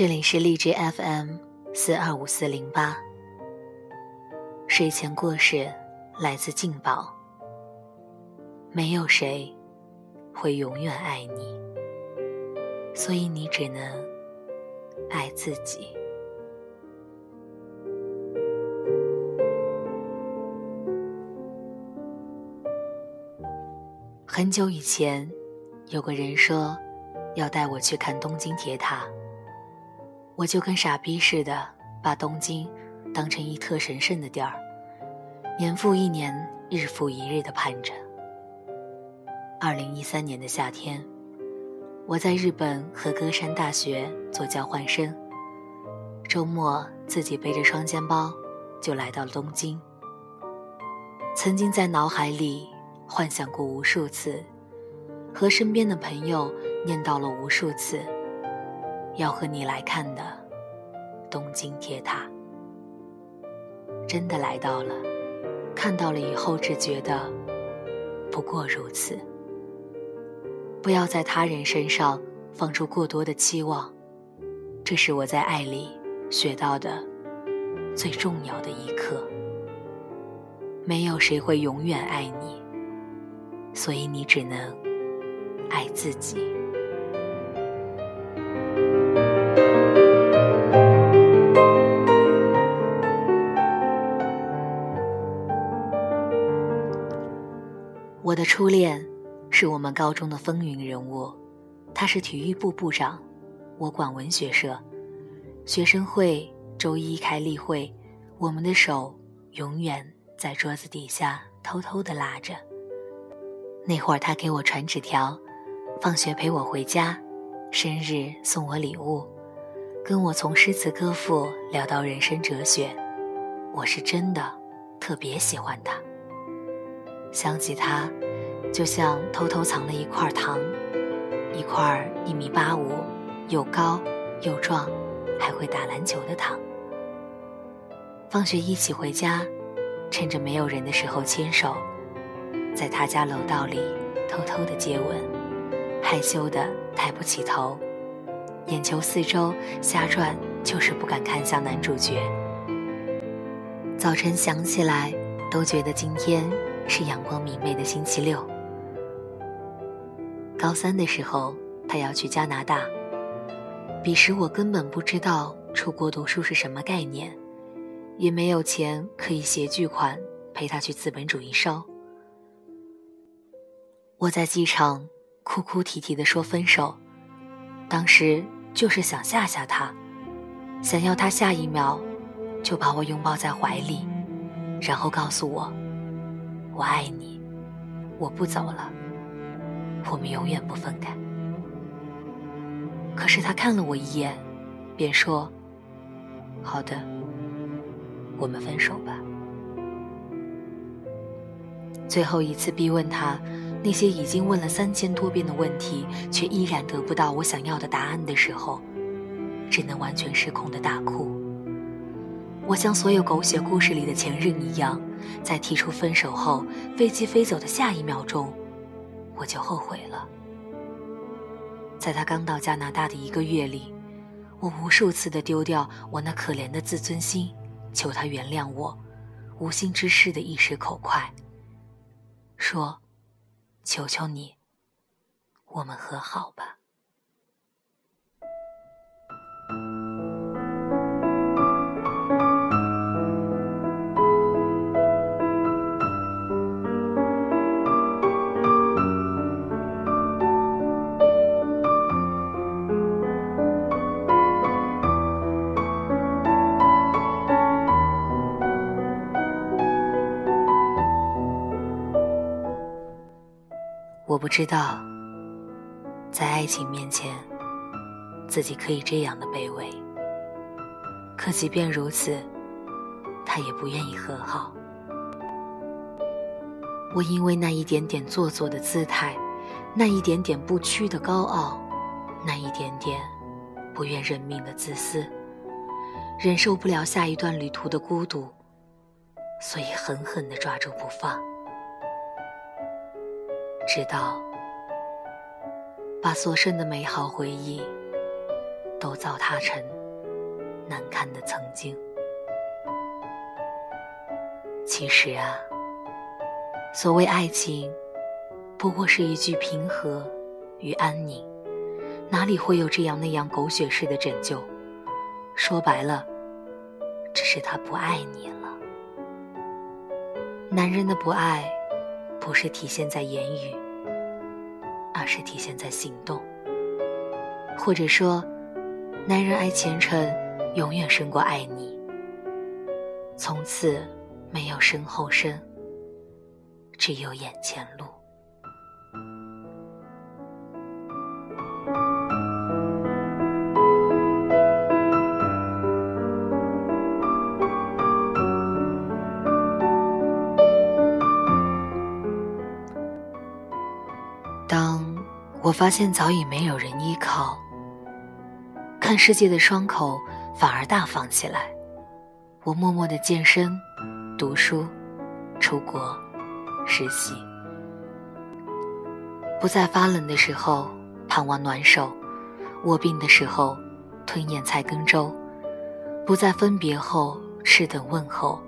这里是荔枝 FM 四二五四零八。睡前故事来自静宝。没有谁会永远爱你，所以你只能爱自己。很久以前，有个人说要带我去看东京铁塔。我就跟傻逼似的，把东京当成一特神圣的地儿，年复一年，日复一日的盼着。二零一三年的夏天，我在日本和歌山大学做交换生，周末自己背着双肩包就来到了东京。曾经在脑海里幻想过无数次，和身边的朋友念叨了无数次。要和你来看的东京铁塔，真的来到了，看到了以后只觉得不过如此。不要在他人身上放出过多的期望，这是我在爱里学到的最重要的一课。没有谁会永远爱你，所以你只能爱自己。我的初恋是我们高中的风云人物，他是体育部部长，我管文学社，学生会周一开例会，我们的手永远在桌子底下偷偷的拉着。那会儿他给我传纸条，放学陪我回家，生日送我礼物，跟我从诗词歌赋聊到人生哲学，我是真的特别喜欢他。想起他，就像偷偷藏了一块糖，一块一米八五，又高又壮，还会打篮球的糖。放学一起回家，趁着没有人的时候牵手，在他家楼道里偷偷的接吻，害羞的抬不起头，眼球四周瞎转，就是不敢看向男主角。早晨想起来，都觉得今天。是阳光明媚的星期六。高三的时候，他要去加拿大。彼时我根本不知道出国读书是什么概念，也没有钱可以携巨款陪他去资本主义烧。我在机场哭哭啼啼的说分手，当时就是想吓吓他，想要他下一秒就把我拥抱在怀里，然后告诉我。我爱你，我不走了，我们永远不分开。可是他看了我一眼，便说：“好的，我们分手吧。”最后一次逼问他那些已经问了三千多遍的问题，却依然得不到我想要的答案的时候，只能完全失控的大哭。我像所有狗血故事里的前任一样。在提出分手后，飞机飞走的下一秒钟，我就后悔了。在他刚到加拿大的一个月里，我无数次的丢掉我那可怜的自尊心，求他原谅我，无心之事的一时口快，说：“求求你，我们和好吧。”知道，在爱情面前，自己可以这样的卑微。可即便如此，他也不愿意和好。我因为那一点点做作的姿态，那一点点不屈的高傲，那一点点不愿认命的自私，忍受不了下一段旅途的孤独，所以狠狠地抓住不放。直到把所剩的美好回忆都糟蹋成难堪的曾经。其实啊，所谓爱情，不过是一句平和与安宁，哪里会有这样那样狗血式的拯救？说白了，只是他不爱你了。男人的不爱，不是体现在言语，而是体现在行动。或者说，男人爱前程，永远胜过爱你。从此没有身后身，只有眼前路。我发现早已没有人依靠，看世界的窗口反而大方起来。我默默的健身、读书、出国、实习，不再发冷的时候盼望暖手，卧病的时候吞咽菜羹粥，不再分别后痴等问候，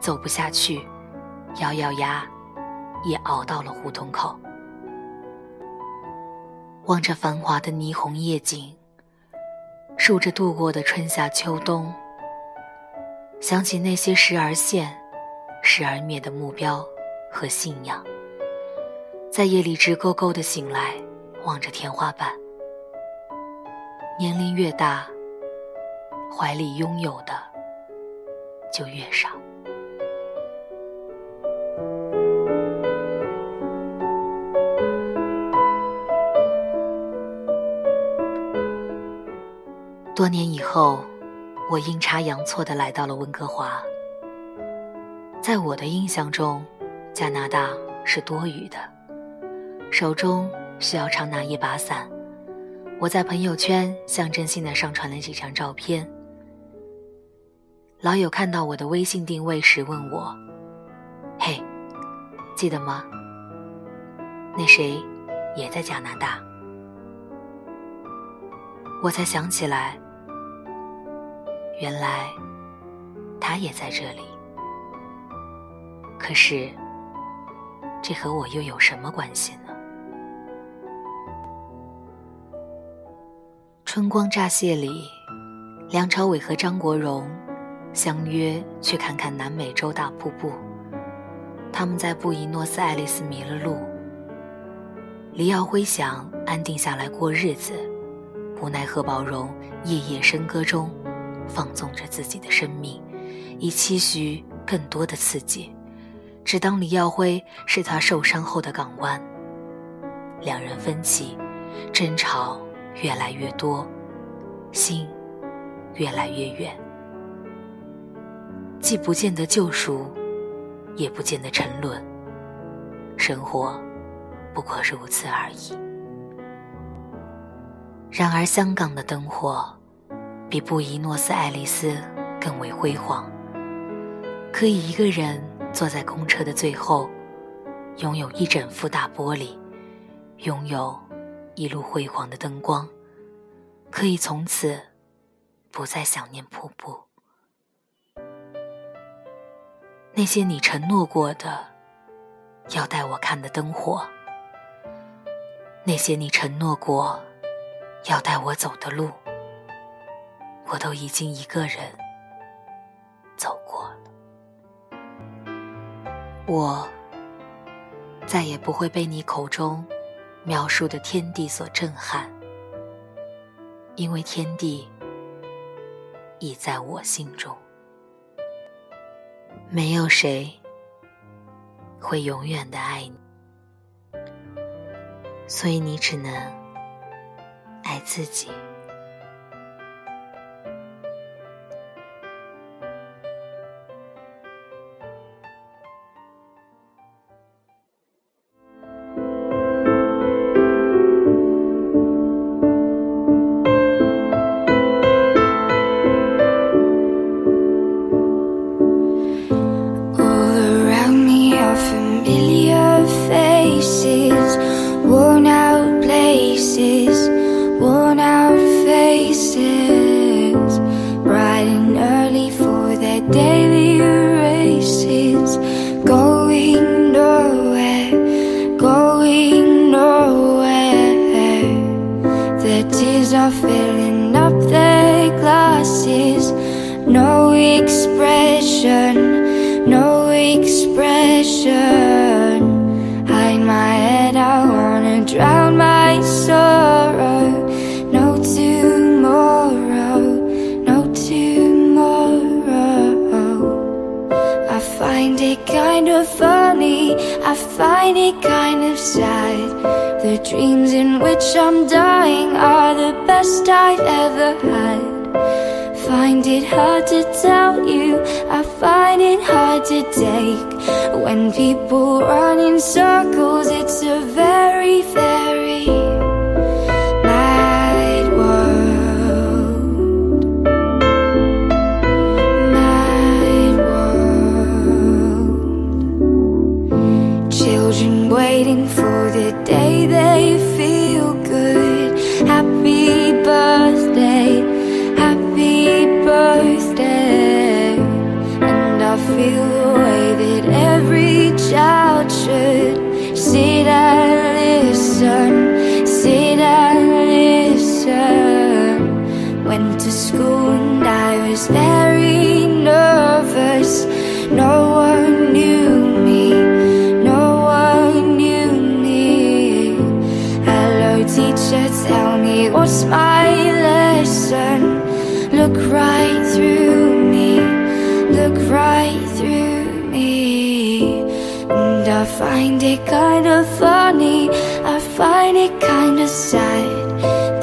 走不下去，咬咬牙也熬到了胡同口。望着繁华的霓虹夜景，数着度过的春夏秋冬，想起那些时而现、时而灭的目标和信仰，在夜里直勾勾的醒来，望着天花板。年龄越大，怀里拥有的就越少。多年以后，我阴差阳错的来到了温哥华。在我的印象中，加拿大是多雨的，手中需要常拿一把伞。我在朋友圈象征性的上传了几张照片。老友看到我的微信定位时问我：“嘿，记得吗？那谁也在加拿大？”我才想起来。原来，他也在这里。可是，这和我又有什么关系呢？《春光乍泄》里，梁朝伟和张国荣相约去看看南美洲大瀑布。他们在布宜诺斯艾利斯迷了路。黎耀辉想安定下来过日子，无奈何宝荣夜夜笙歌中。放纵着自己的生命，以期许更多的刺激，只当李耀辉是他受伤后的港湾。两人分歧，争吵越来越多，心越来越远，既不见得救赎，也不见得沉沦，生活不过如此而已。然而，香港的灯火。比布宜诺斯艾利斯更为辉煌。可以一个人坐在公车的最后，拥有一整副大玻璃，拥有一路辉煌的灯光，可以从此不再想念瀑布。那些你承诺过的要带我看的灯火，那些你承诺过要带我走的路。我都已经一个人走过了，我再也不会被你口中描述的天地所震撼，因为天地已在我心中，没有谁会永远的爱你，所以你只能爱自己。It kind of sad. The dreams in which I'm dying are the best I've ever had. Find it hard to tell you, I find it hard to take. When people run in circles, it's a very, very Went to school and I was very nervous. No one knew me, no one knew me. Hello, teacher, tell me what's my lesson. Look right through me, look right through me. And I find it kind of funny, I find it kind of sad.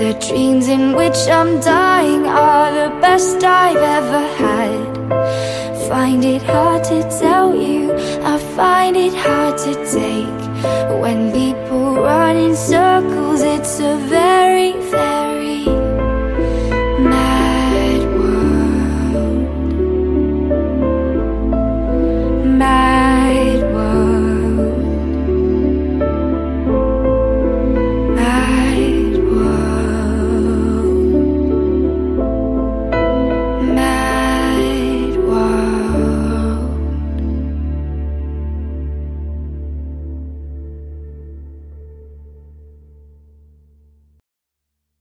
The dreams in which I'm dying are the best I've ever had. Find it hard to tell you, I find it hard to take. When people run in circles, it's a very, very